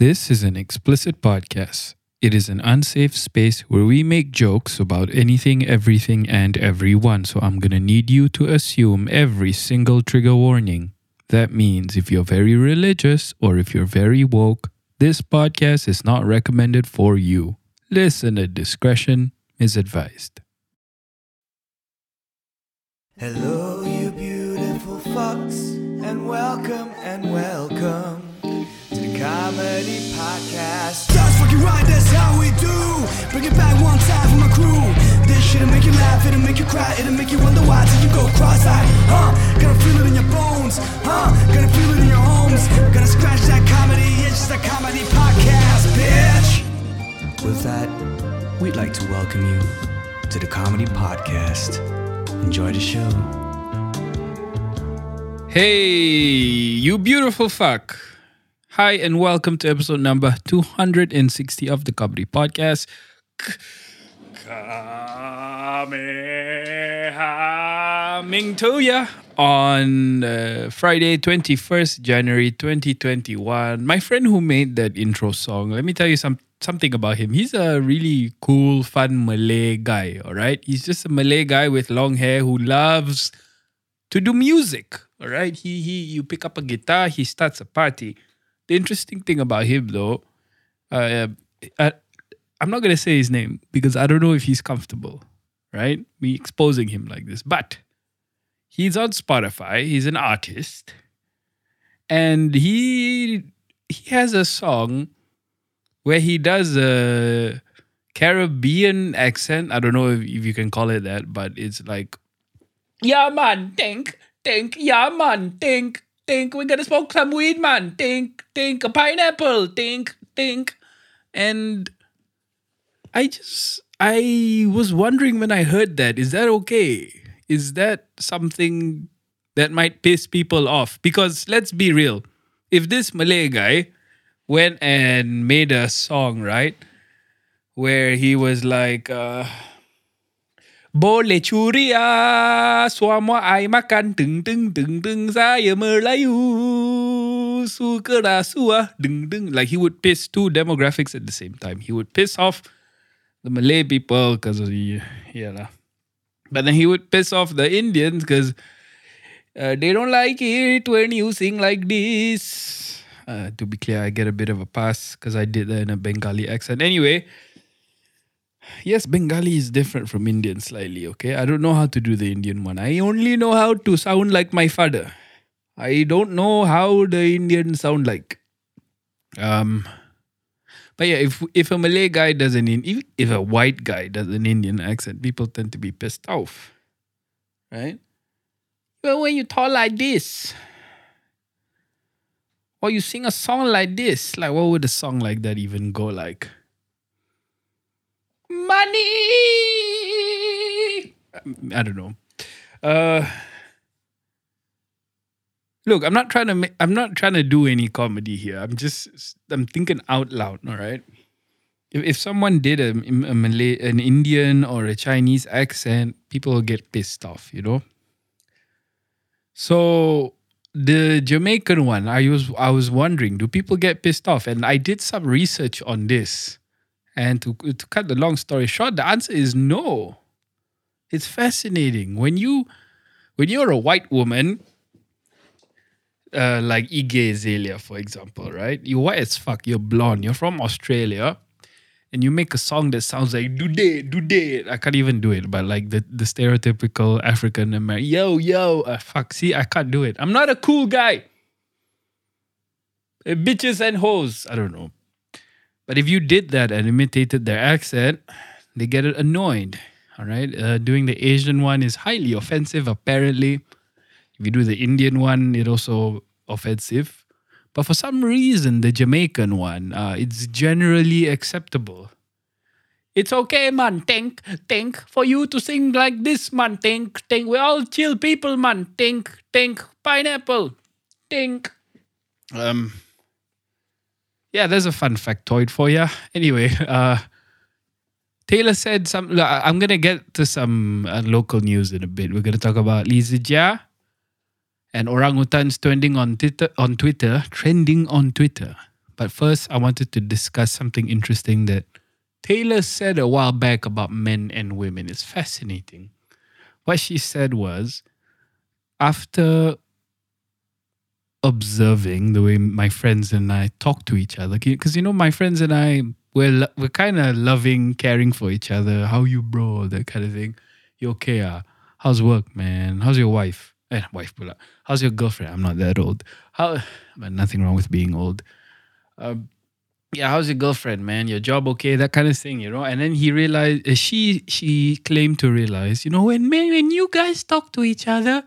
This is an explicit podcast. It is an unsafe space where we make jokes about anything, everything, and everyone. So I'm gonna need you to assume every single trigger warning. That means if you're very religious or if you're very woke, this podcast is not recommended for you. Listener discretion is advised. Hello, you beautiful fucks, and welcome and welcome to Comedy Podcast. Just fucking right, that's how we do. Bring it back one time for my crew. This shit'll make you laugh, it'll make you cry, it'll make you wonder why till you go cross-eyed. Huh? Gonna feel it in your bones, huh? Gonna feel it in your homes. Gonna scratch that comedy itch, it's the Comedy Podcast, bitch. With that, we'd like to welcome you to the Comedy Podcast. Enjoy the show. Hey, you beautiful fuck. Hi, and welcome to episode number 260 of the Comedy Podcast. Coming to ya on uh, Friday, 21st January 2021. My friend who made that intro song, let me tell you some, something about him. He's a really cool, fun Malay guy, all right? He's just a Malay guy with long hair who loves to do music. All right, he he you pick up a guitar, he starts a party. The interesting thing about him, though, uh, uh, I'm not gonna say his name because I don't know if he's comfortable. Right, me exposing him like this, but he's on Spotify. He's an artist, and he he has a song where he does a Caribbean accent. I don't know if, if you can call it that, but it's like yeah, man, think, think, yeah, man, think, think, we're gonna smoke some weed, man, think, think, a pineapple, think, think. And I just, I was wondering when I heard that, is that okay? Is that something that might piss people off? Because let's be real, if this Malay guy went and made a song, right, where he was like, uh, Boleh curi ah Semua ai makan. Deng deng deng deng Saya Melayu. Suka rasuah Deng deng Like he would piss two demographics at the same time. He would piss off The Malay people Because Yeah lah. But then he would piss off the Indians Because uh, They don't like it When you sing like this. Uh, To be clear I get a bit of a pass Because I did that in a Bengali accent. Anyway Yes, Bengali is different from Indian slightly, okay? I don't know how to do the Indian one. I only know how to sound like my father. I don't know how the Indian sound like. Um but yeah, if if a Malay guy does an if, if a white guy does an Indian accent, people tend to be pissed off. Right? Well, when you talk like this, or you sing a song like this, like what would a song like that even go like? Money. I don't know. Uh, look, I'm not trying to. Make, I'm not trying to do any comedy here. I'm just. I'm thinking out loud. All right. If if someone did a, a Malay, an Indian or a Chinese accent, people will get pissed off. You know. So the Jamaican one, I was I was wondering, do people get pissed off? And I did some research on this. And to, to cut the long story short, the answer is no. It's fascinating. When you when you're a white woman, uh, like Iggy Azalea, for example, right? You're white as fuck, you're blonde, you're from Australia, and you make a song that sounds like do day, do day. I can't even do it, but like the, the stereotypical African American yo, yo, uh, fuck, see, I can't do it. I'm not a cool guy. Uh, bitches and hoes. I don't know. But if you did that and imitated their accent, they get annoyed. All right. Uh, doing the Asian one is highly offensive, apparently. If you do the Indian one, it also offensive. But for some reason, the Jamaican one, uh, it's generally acceptable. It's okay, man. Think, think. For you to sing like this, man. Think, think. We're all chill people, man. Think, think. Pineapple. Think. Um, yeah, there's a fun factoid for you. Anyway, uh, Taylor said some. I'm gonna get to some uh, local news in a bit. We're gonna talk about Lee Zii Jia and orangutans trending on Twitter. On Twitter, trending on Twitter. But first, I wanted to discuss something interesting that Taylor said a while back about men and women. It's fascinating. What she said was after observing the way my friends and I talk to each other, because you know, my friends and I, we're, we're kind of loving, caring for each other. How you, bro? That kind of thing. You okay? Uh? How's work, man? How's your wife? Eh, wife pula. How's your girlfriend? I'm not that old. How? But nothing wrong with being old. Um, yeah, how's your girlfriend, man? Your job okay? That kind of thing, you know. And then he realized she she claimed to realize, you know, when when you guys talk to each other,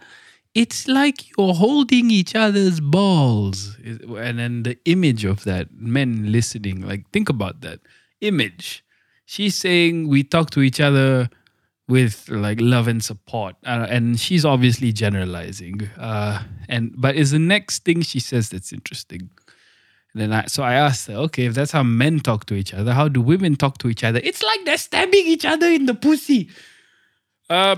it's like you're holding each other's balls. And then the image of that, men listening, like think about that image. She's saying we talk to each other with like love and support, uh, and she's obviously generalizing. Uh, and but is the next thing she says that's interesting. And then I, so I asked her, okay, if that's how men talk to each other, how do women talk to each other? It's like they're stabbing each other in the pussy. Uh,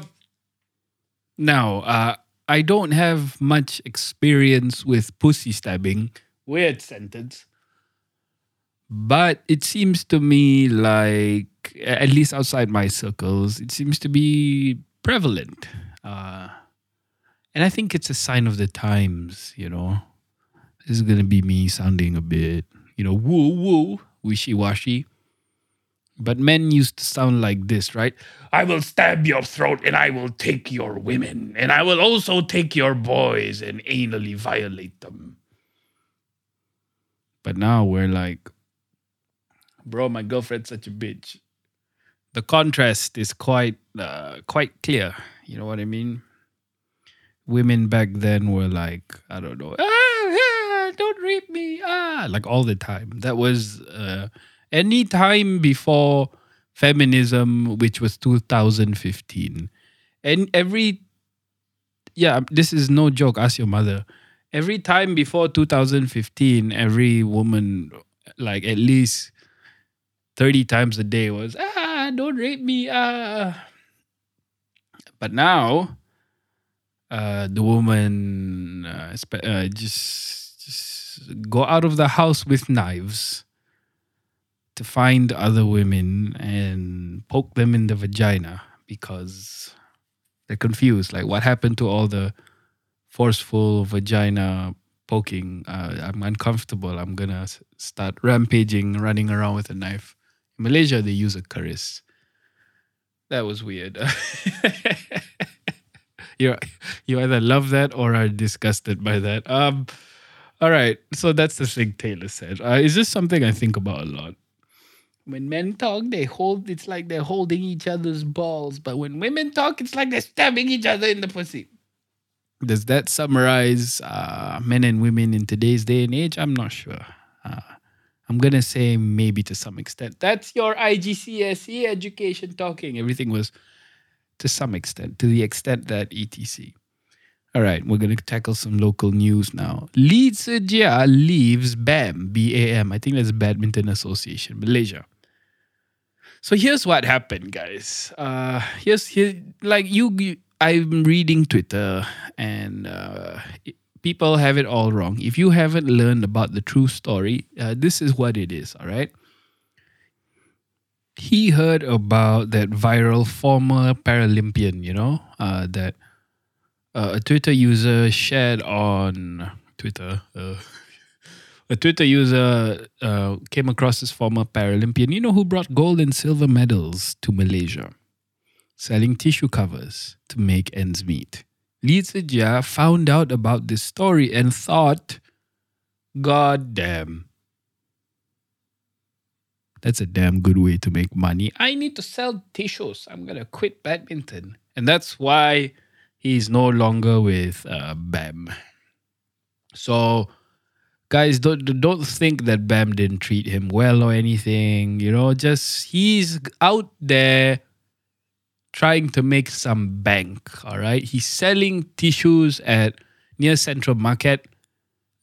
now, uh, I don't have much experience with pussy stabbing. Weird sentence. But it seems to me like, at least outside my circles, it seems to be prevalent. Uh, and I think it's a sign of the times, you know. This is going to be me sounding a bit, you know, woo woo, wishy washy. But men used to sound like this, right? I will stab your throat and I will take your women and I will also take your boys and anally violate them. But now we're like, bro, my girlfriend's such a bitch. The contrast is quite uh, quite clear. You know what I mean? Women back then were like, I don't know, ah, ah, don't rape me, ah, like all the time. That was uh, any time before feminism, which was 2015. And every, yeah, this is no joke. Ask your mother. Every time before 2015, every woman, like at least 30 times a day, was, ah, don't rape me, ah. But now, uh, the woman uh, uh, just just go out of the house with knives to find other women and poke them in the vagina because they're confused. Like, what happened to all the forceful vagina poking? Uh, I'm uncomfortable. I'm gonna start rampaging, running around with a knife. In Malaysia, they use a keris. That was weird. you you either love that or are disgusted by that. Um, all right, so that's the thing Taylor said. Uh, is this something I think about a lot? When men talk, they hold. It's like they're holding each other's balls, but when women talk, it's like they're stabbing each other in the pussy. Does that summarize uh, men and women in today's day and age? I'm not sure. Uh, I'm gonna say maybe to some extent. That's your IGCSE education talking. Everything was to some extent, to the extent that ETC. All right, we're gonna tackle some local news now. Lee Zii Jia leaves BAM, B-A-M. I think that's Badminton Association, Malaysia. So here's what happened, guys. Uh, here's here, like you, you I'm reading Twitter and uh, people have it all wrong. If you haven't learned about the true story, uh, this is what it is. All right. He heard about that viral former Paralympian, you know, uh, that uh, a Twitter user shared on Twitter. A Twitter user uh, came across this former Paralympian, you know, who brought gold and silver medals to Malaysia, selling tissue covers to make ends meet. Lee Zii Jia found out about this story and thought, God damn. That's a damn good way to make money. I need to sell tissues. I'm going to quit badminton. And that's why he's no longer with uh, BAM. So, guys, don't don't think that BAM didn't treat him well or anything. You know, just he's out there trying to make some bank. All right, he's selling tissues at near Central Market.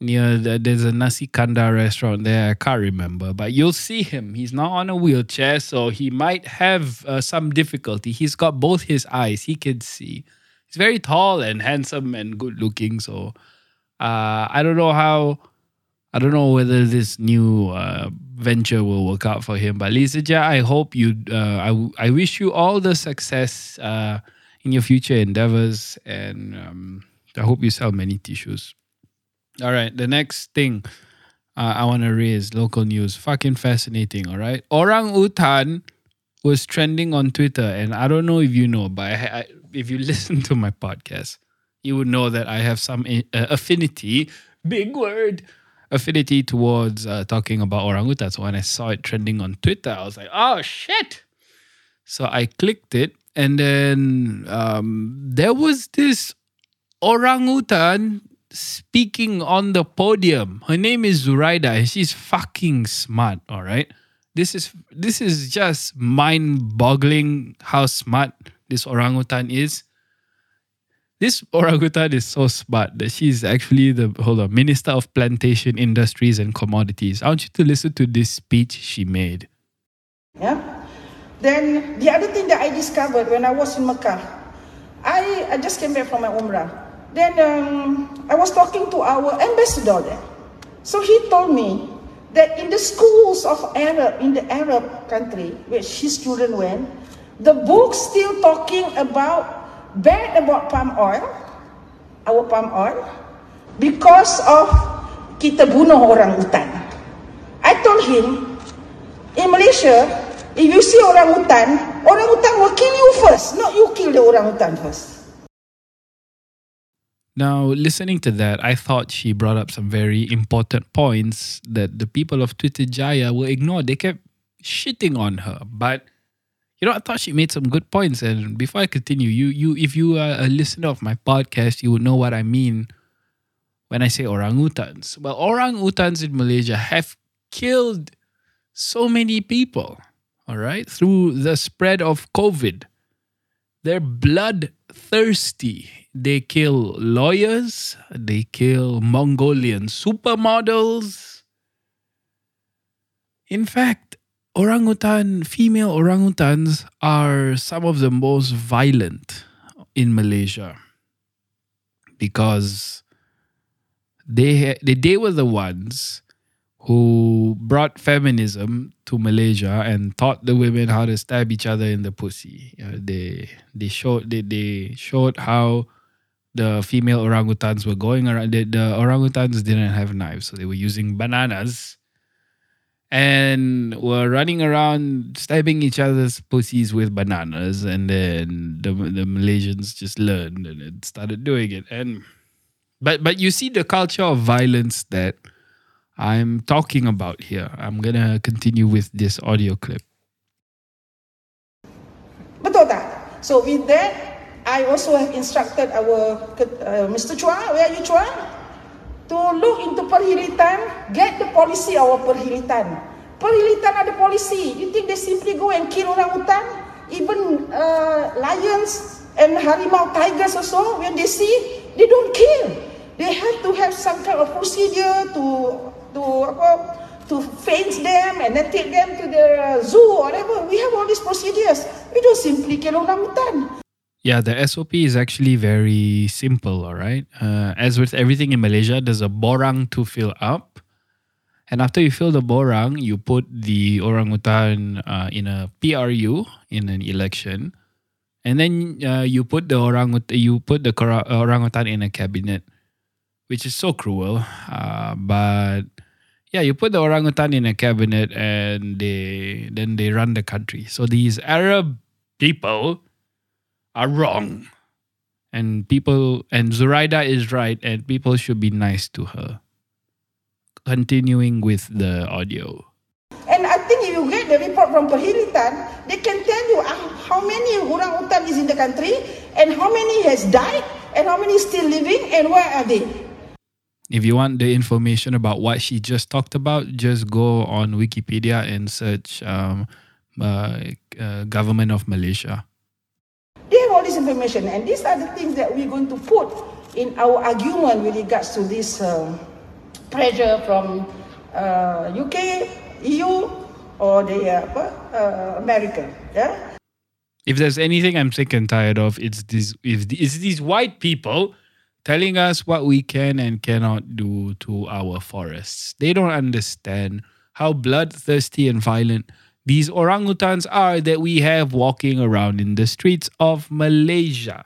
Near the, there's a nasi kandar restaurant there. I can't remember, but you'll see him. He's not on a wheelchair, so he might have uh, some difficulty. He's got both his eyes. He can see. He's very tall and handsome and good looking. So uh, I don't know how I don't know whether this new uh, venture will work out for him. But Lisa I hope you. Uh, I wish you all the success uh, in your future endeavors, and um, I hope you sell many tissues. All right, the next thing uh, I want to raise local news. Fucking fascinating. All right, orang utan was trending on Twitter, and I don't know if you know, but I, I, if you listen to my podcast, you would know that I have some uh, affinity. Big word affinity towards uh, talking about orangutan. So when I saw it trending on Twitter, I was like, oh shit. So I clicked it, and then um, there was this orangutan speaking on the podium. Her name is Zuraida, and she's fucking smart. All right, this is this is just mind-boggling how smart this orangutan is. This orangutan is so smart that she's actually the hold on Minister of Plantation Industries and Commodities. I want you to listen to this speech she made. Yeah. Then the other thing that I discovered when I was in Mecca, I, I just came back from my Umrah. Then um, I was talking to our ambassador there. So he told me that in the schools of Arab, in the Arab country, where his children went, the books still talking about bad about palm oil, our palm oil, because of kita bunuh orang hutan. I told him, in Malaysia, if you see orang hutan, orang hutan will kill you first, not you kill the orang hutan first. Now, listening to that, I thought she brought up some very important points that the people of Twitter Jaya will ignore. They kept shitting on her, but you know, I thought she made some good points. And before I continue, you, you, if you are a listener of my podcast, you would know what I mean when I say orangutans. Well, orangutans in Malaysia have killed so many people. All right, through the spread of COVID, they're bloodthirsty. They kill lawyers. They kill Mongolian supermodels. In fact, orangutan, female orangutans are some of the most violent in Malaysia because they, they, were the ones who brought feminism to Malaysia and taught the women how to stab each other in the pussy. Uh, they they showed they, they showed how the female orangutans were going around. The, the orangutans didn't have knives, so they were using bananas and we were running around stabbing each other's pussies with bananas. And then the the Malaysians just learned and started doing it. And but but you see the culture of violence that I'm talking about here. I'm gonna continue with this audio clip. So with that, I also have instructed our uh, Mr. Chua, where are you Chua? To look into perhilitan, get the policy our perhilitan. Perhilitan ada policy. You think they simply go and kill orang hutan? Even uh, lions and harimau tigers also, when they see, they don't kill. They have to have some kind of procedure to to apa to fence them and then take them to the zoo or whatever. We have all these procedures. We don't simply kill orang hutan. Yeah, the SOP is actually very simple, all right? Uh, as with everything in Malaysia, there's a borang to fill up. And after you fill the borang, you put the orangutan uh, in a PRU in an election. And then uh, you put the orangutan, you put the orangutan in a cabinet, which is so cruel. Uh, but yeah, you put the orangutan in a cabinet and they then they run the country. So these Arab people are wrong. And people and Zuraida is right and people should be nice to her. Continuing with the audio. And I think if you get the report from Perhilitan, they can tell you how many orangutan is in the country and how many has died and how many still living and where are they. If you want the information about what she just talked about, just go on Wikipedia and search um, uh, uh, government of Malaysia. This information, and these are the things that we're going to put in our argument with regards to this um, pressure from uh, UK, EU, or the uh, America. Yeah. If there's anything I'm sick and tired of, it's these it's these white people telling us what we can and cannot do to our forests. They don't understand how bloodthirsty and violent these orangutans are that we have walking around in the streets of Malaysia.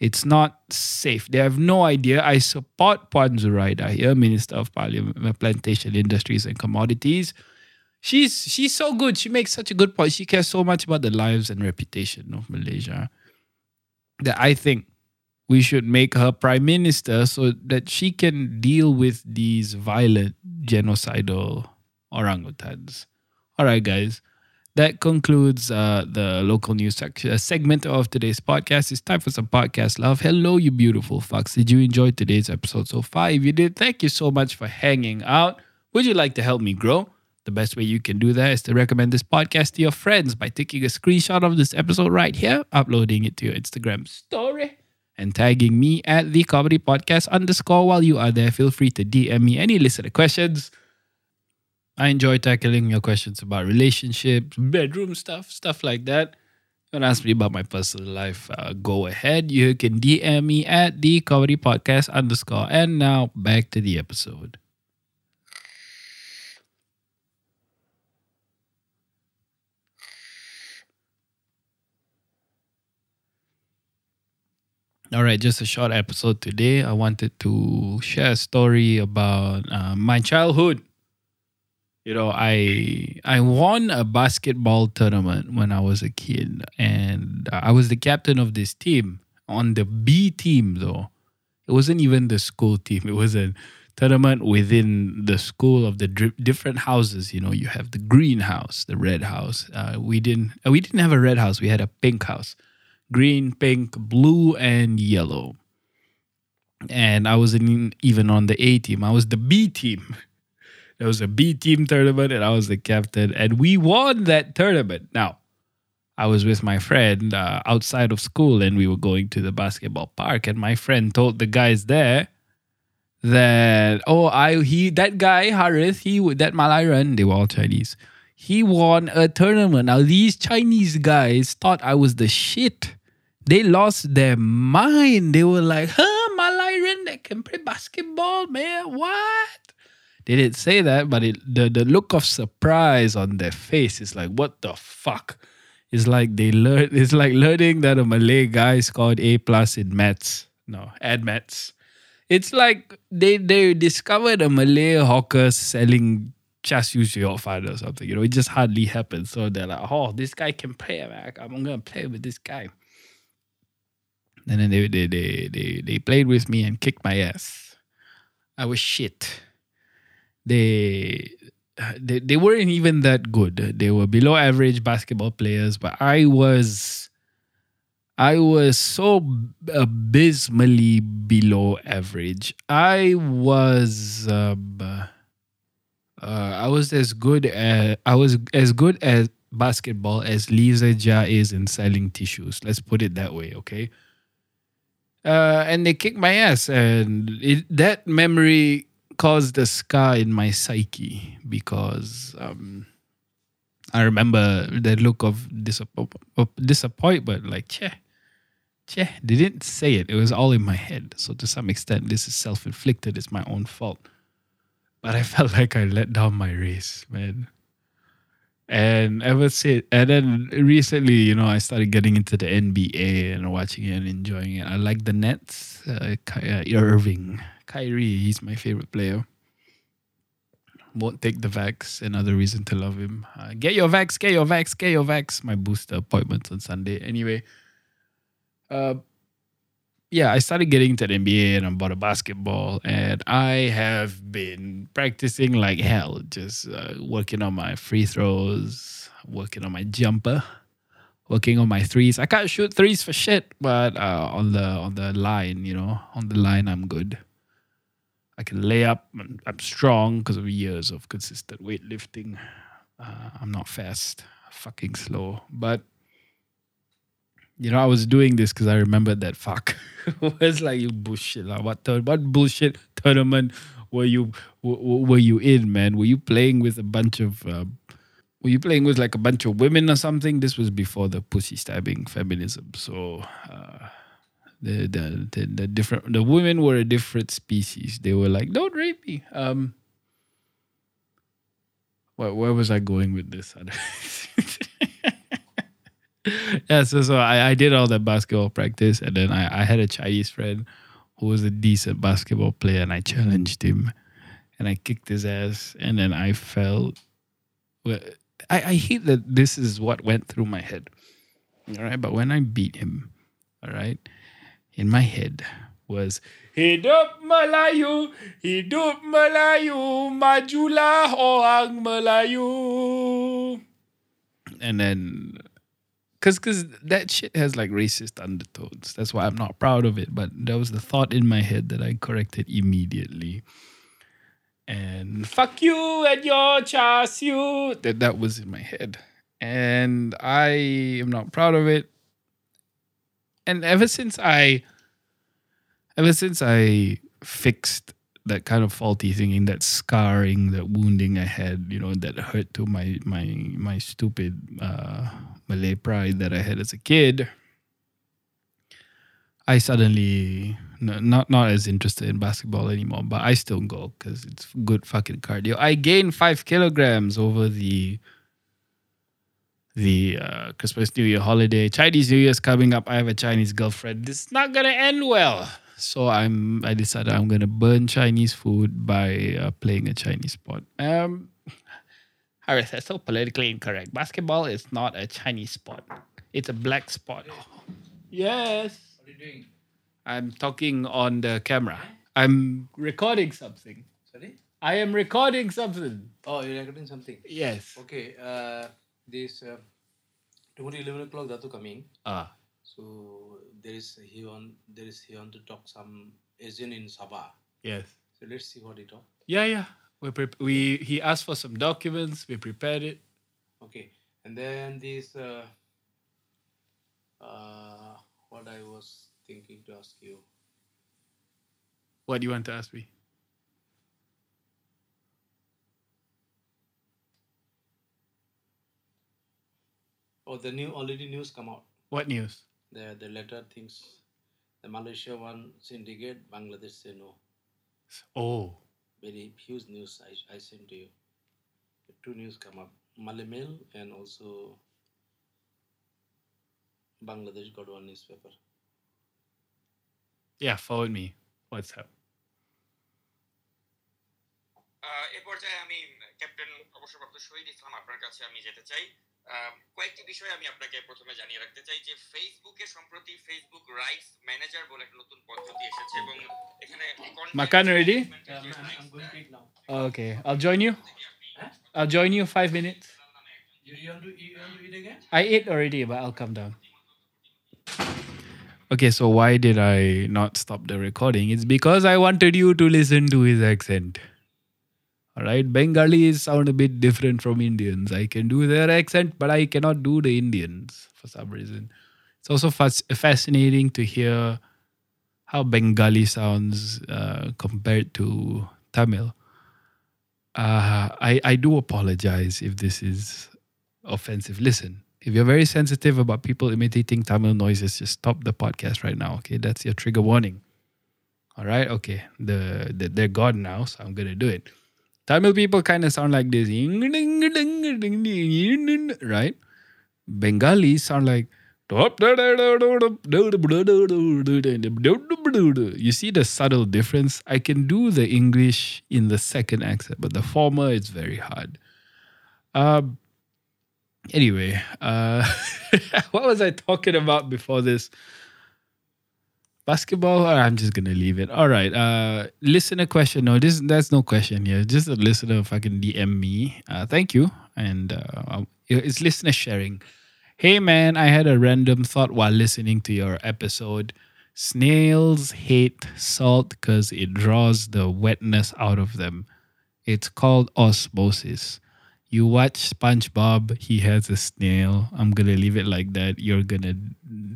It's not safe. They have no idea. I support Puan Zuraida here, Minister of Parliament, Plantation Industries and Commodities. She's she's so good. She makes such a good point. She cares so much about the lives and reputation of Malaysia that I think we should make her prime minister so that she can deal with these violent genocidal orangutans. All right, guys. That concludes uh, the local news section, uh, segment of today's podcast. It's time for some podcast love. Hello, you beautiful fucks. Did you enjoy today's episode so far? If you did, thank you so much for hanging out. Would you like to help me grow? The best way you can do that is to recommend this podcast to your friends by taking a screenshot of this episode right here, uploading it to your Instagram story, and tagging me at the comedy podcast underscore. While you are there, feel free to DM me any listener questions. I enjoy tackling your questions about relationships, bedroom stuff, stuff like that. Don't ask me about my personal life. Uh, go ahead. You can DM me at the comedy podcast underscore. And now back to the episode. All right, just a short episode today. I wanted to share a story about uh, my childhood. You know, I I won a basketball tournament when I was a kid, and I was the captain of this team on the B team. Though it wasn't even the school team; it was a tournament within the school of the dri- different houses. You know, you have the green house, the red house. Uh, we didn't uh, we didn't have a red house; we had a pink house green, pink, blue, and yellow. And I wasn't even on the A team. I was the B team. There was a B team tournament, and I was the captain. And we won that tournament. Now, I was with my friend uh, outside of school, and we were going to the basketball park. And my friend told the guys there that oh, I he that guy Harith, he that Malayan, they were all Chinese. He won a tournament. Now these Chinese guys thought I was the shit they lost their mind. They were like, huh, Malayan that can play basketball, man. What? They didn't say that, but it, the, the look of surprise on their face is like, what the fuck? It's like they learn it's like learning that a Malay guy scored A plus in maths. No, ad maths. It's like they they discovered a Malay hawker selling just use your father or something. You know, it just hardly happens. So they're like, oh, this guy can play. Man. I'm gonna play with this guy and then they, they they they they played with me and kicked my ass. I was shit. They they they weren't even that good. They were below average basketball players, but I was I was so abysmally below average. I was um, uh, I was as good as I was as good as basketball as Lee Zii Jia is in selling tissues. Let's put it that way, okay? uh, and they kicked my ass, and it, that memory caused a scar in my psyche because um, I remember the look of disapp- disappointment, like, che, che. They didn't say it; it was all in my head. So to some extent, this is self-inflicted. It's my own fault. But I felt like I let down my race, man and ever since and then recently you know i started getting into the nba and watching it and enjoying it i like the nets uh, uh, irving kyrie he's my favorite player won't take the vax another reason to love him uh, get your vax get your vax get your vax my booster appointments on sunday anyway uh yeah, I started getting into the NBA and I bought a basketball, and I have been practicing like hell, just uh, working on my free throws, working on my jumper, working on my threes. I can't shoot threes for shit, but uh, on the on the line, you know, on the line, I'm good. I can lay up. I'm, I'm strong because of years of consistent weightlifting. Uh, I'm not fast, fucking slow, but you know, I was doing this because I remembered that fuck. it's like you bullshit. Like, what what bullshit tournament were you were you in, man? Were you playing with a bunch of uh, were you playing with like a bunch of women or something? This was before the pussy stabbing feminism. So uh, The, the the the different the women were a different species. They were like, "Don't rape me." Um, where, where was I going with this? yeah, so so I, I did all that basketball practice, and then I, I had a Chinese friend who was a decent basketball player, and I challenged him, and I kicked his ass, and then I felt. Well, I, I hate that this is what went through my head. All right, but when I beat him, all right, in my head was Hidup Melayu, hidup Melayu, majulah orang Melayu. And then, cause, cause that shit has like racist undertones. That's why I'm not proud of it. But that was the thought in my head that I corrected immediately. And fuck you and your chas you. That that was in my head, and I am not proud of it. And ever since I ever since I fixed that kind of faulty thinking, that scarring, that wounding I had, you know, that hurt to my my my stupid uh, Malay pride that I had as a kid, I suddenly n- not not as interested in basketball anymore. But I still go because it's good fucking cardio. I gained five kilograms over the the uh, Christmas New Year holiday. Chinese New Year's coming up. I have a Chinese girlfriend. This is not gonna end well. So I'm I decided I'm gonna burn Chinese food by uh, playing a Chinese sport. Um, Harris, that's so politically incorrect. Basketball is not a Chinese sport. It's a black sport. Yes. What are you doing? I'm talking on the camera. I'm recording something. Sorry? I am recording something. Oh, you're recording something. Yes. Okay. Uh, this uh, tomorrow eleven o'clock Datu coming. Ah. So there is he on there is he on to talk some Asian in Sabah. Yes. So let's see what he talk. Yeah, yeah. We pre- we he asked for some documents. We prepared it. Okay. And then this uh, uh, what I was thinking to ask you. What do you want to ask me? Oh, the new already news come out. What news? The the letter things. The Malaysia one syndicate, Bangladesh say no. Oh. very huge news I, I sent to you. The Two news come up. Malay Mail and also Bangladesh got one newspaper. Yeah, forward me. What's up? এ পর্যায়ে আমি captain অবসরপ্রাপ্ত শহীদ ইসলাম আপনার কাছে আমি যেতে চাই কয়েকটি বিষয় আমি আপনাকে প্রথমে জানিয়ে রাখতে চাই যে ফেসবুকে সম্প্রতি ফেসবুক রাইটস ম্যানেজার বলে একটা নতুন পদ্ধতি এসেছে এবং এখানে content Makan already? management এর যে rights going to eat now. Okay, I'll join you. I'll join you five minutes. You, you, want to, you want to eat again? I ate already, but I'll come down. Okay, so why did I not stop the recording? It's because I wanted you to listen to his accent. Right, Bengalis sound a bit different from Indians. I can do their accent, but I cannot do the Indians for some reason. It's also fas- fascinating to hear how Bengali sounds uh, compared to Tamil. Uh, I, I do apologize if this is offensive. Listen, if you're very sensitive about people imitating Tamil noises, just stop the podcast right now. Okay, that's your trigger warning. All right, okay. The, the they're gone now, so I'm gonna do it. Tamil people kind of sound like this, right? Bengalis sound like. You see the subtle difference? I can do the English in the second accent, but the former is very hard. Um, anyway, uh, what was I talking about before this? Basketball? Or I'm just gonna leave it. All right. Uh, listener question. No, this that's no question here. Just a listener fucking DM me. Uh, thank you. And uh, it's listener sharing. Hey man, I had a random thought while listening to your episode. Snails hate salt because it draws the wetness out of them. It's called osmosis. You watch SpongeBob, he has a snail. I'm gonna leave it like that. You're gonna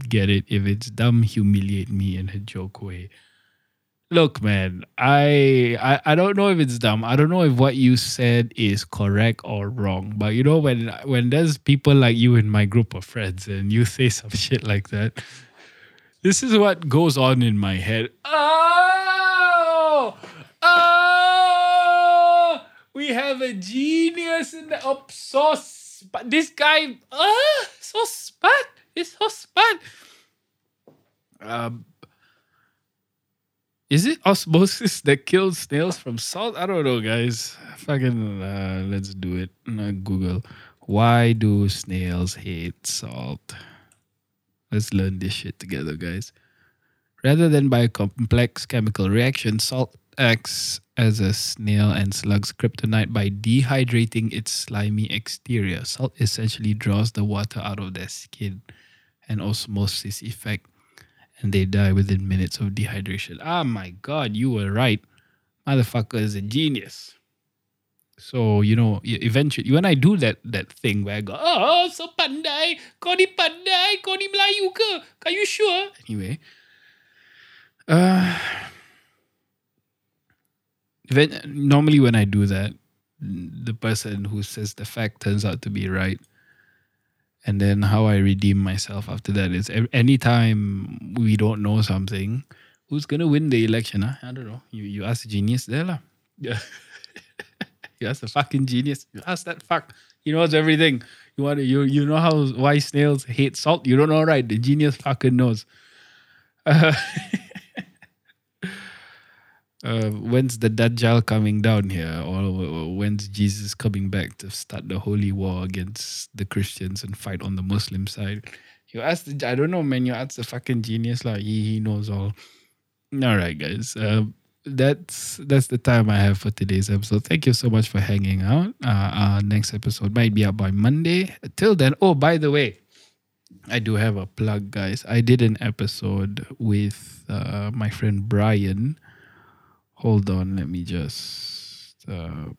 get it. If it's dumb, humiliate me in a joke way. Look, man, I, I I don't know if it's dumb. I don't know if what you said is correct or wrong. But you know, when when there's people like you in my group of friends and you say some shit like that, This is what goes on in my head. Oh, oh, we have a genius in the up so sp- This guy, ah, so smart. It's so smart. Um, is it osmosis that kills snails from salt? I don't know, guys. Fucking, uh, let's do it. Uh, Google. Why do snails hate salt? Let's learn this shit together, guys. Rather than by a complex chemical reaction, salt acts as a snail and slug's kryptonite by dehydrating its slimy exterior. Salt essentially draws the water out of their skin, an osmosis effect, and they die within minutes of dehydration. Ah, my God, you were right. Motherfucker is a genius. So you know, eventually, when I do that that thing where I go, oh, so pandai, kau ni pandai, kau ni Melayu ke? Are you sure? Anyway, uh, when, normally when I do that, the person who says the fact turns out to be right. And then how I redeem myself after that is anytime we don't know something, who's gonna win the election? Huh? I don't know. You you ask the genius there lah. Yeah. you ask the fucking genius. You ask that fuck. He knows everything. You want to, you you know how why snails hate salt? You don't know, right? The genius fucking knows. Uh, uh, when's the Dajjal coming down here, or when's Jesus coming back to start the holy war against the Christians and fight on the Muslim side? You ask the I don't know, man. You ask the fucking genius, like he he knows all. All right, guys. Uh, that's that's the time I have for today's episode. Thank you so much for hanging out. Uh, next episode might be out by Monday. Till then, oh by the way, I do have a plug, guys. I did an episode with uh, my friend Brian. Hold on, let me just uh,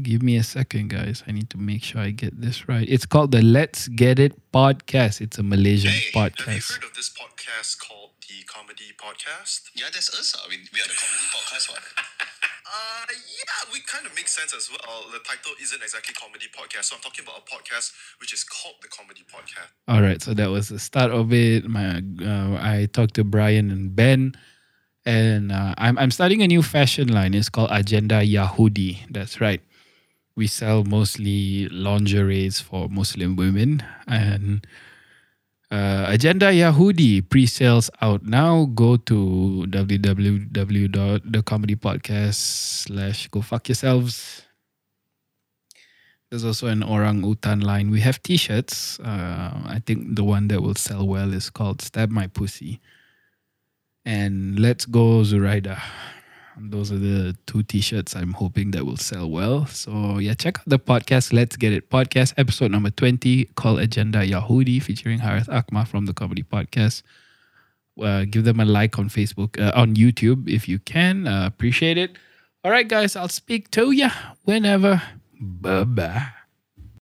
give me a second, guys. I need to make sure I get this right. It's called the Let's Get It podcast. It's a Malaysian podcast. Hey, have you heard of this podcast called the Comedy Podcast? Yeah, that's us. I mean, we are the comedy podcast one. Uh, yeah, we kind of make sense as well. The title isn't exactly comedy podcast, so I'm talking about a podcast which is called the Comedy Podcast. All right, so that was the start of it. My, uh, I talked to Brian and Ben, and uh, I'm I'm starting a new fashion line. It's called Agenda Yahudi. That's right. We sell mostly lingeries for Muslim women, and uh, Agenda Yahudi pre-sales out now. Go to www.thecomedypodcast go fuck yourselves. There's also an orang utan line. We have t-shirts. Uh, I think the one that will sell well is called Stab My Pussy. And Let's Go Zuraida. Those are the two t-shirts I'm hoping that will sell well. So yeah, check out the podcast. Let's Get It podcast episode number 20 called Agenda Yahudi featuring Harith Akma from the Comedy Podcast. Uh, give them a like on Facebook, uh, on YouTube if you can. Uh, appreciate it. All right, guys, I'll speak to ya whenever. Bye bye.